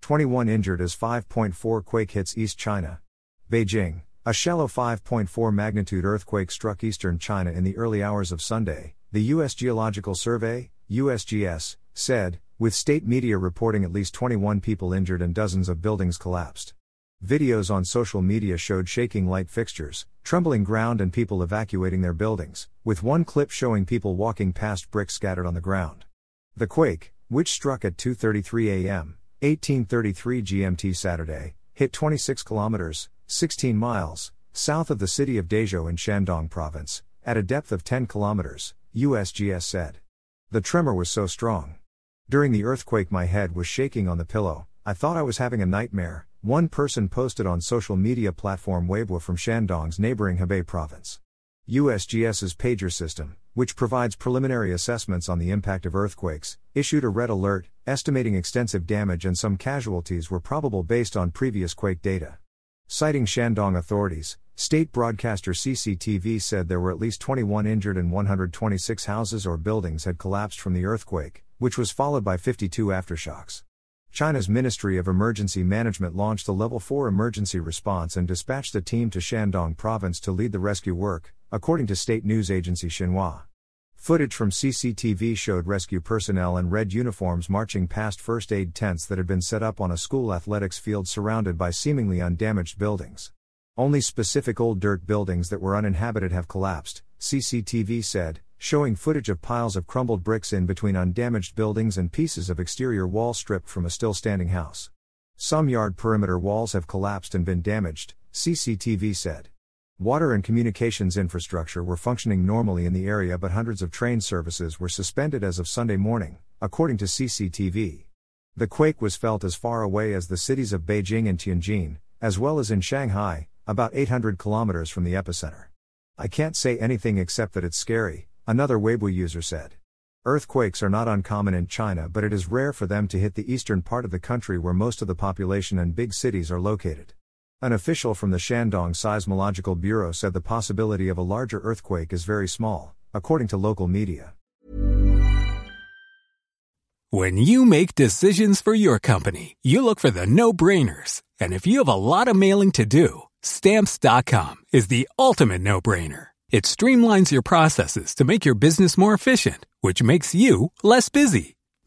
21 injured as 5.4 quake hits East China. Beijing. A shallow 5.4 magnitude earthquake struck eastern China in the early hours of Sunday, the U.S. Geological Survey, USGS, said, with state media reporting at least 21 people injured and dozens of buildings collapsed. Videos on social media showed shaking light fixtures, trembling ground, and people evacuating their buildings, with one clip showing people walking past bricks scattered on the ground. The quake, which struck at 2:33 a.m. 1833 GMT Saturday, hit 26 kilometers, 16 miles, south of the city of Dezhou in Shandong province, at a depth of 10 kilometers, USGS said. The tremor was so strong. During the earthquake, my head was shaking on the pillow. I thought I was having a nightmare, one person posted on social media platform Weibo from Shandong's neighboring Hebei province. USGS's pager system, which provides preliminary assessments on the impact of earthquakes, issued a red alert, estimating extensive damage and some casualties were probable based on previous quake data. Citing Shandong authorities, state broadcaster CCTV said there were at least 21 injured and 126 houses or buildings had collapsed from the earthquake, which was followed by 52 aftershocks. China's Ministry of Emergency Management launched a Level 4 emergency response and dispatched a team to Shandong province to lead the rescue work, according to state news agency Xinhua. Footage from CCTV showed rescue personnel in red uniforms marching past first aid tents that had been set up on a school athletics field surrounded by seemingly undamaged buildings. Only specific old dirt buildings that were uninhabited have collapsed, CCTV said, showing footage of piles of crumbled bricks in between undamaged buildings and pieces of exterior wall stripped from a still standing house. Some yard perimeter walls have collapsed and been damaged, CCTV said. Water and communications infrastructure were functioning normally in the area, but hundreds of train services were suspended as of Sunday morning, according to CCTV. The quake was felt as far away as the cities of Beijing and Tianjin, as well as in Shanghai, about 800 kilometers from the epicenter. I can't say anything except that it's scary, Another Weibo user said. Earthquakes are not uncommon in China, but it is rare for them to hit the eastern part of the country where most of the population and big cities are located. An official from the Shandong Seismological Bureau said the possibility of a larger earthquake is very small, according to local media. When you make decisions for your company, you look for the no brainers. And if you have a lot of mailing to do, stamps.com is the ultimate no brainer. It streamlines your processes to make your business more efficient, which makes you less busy.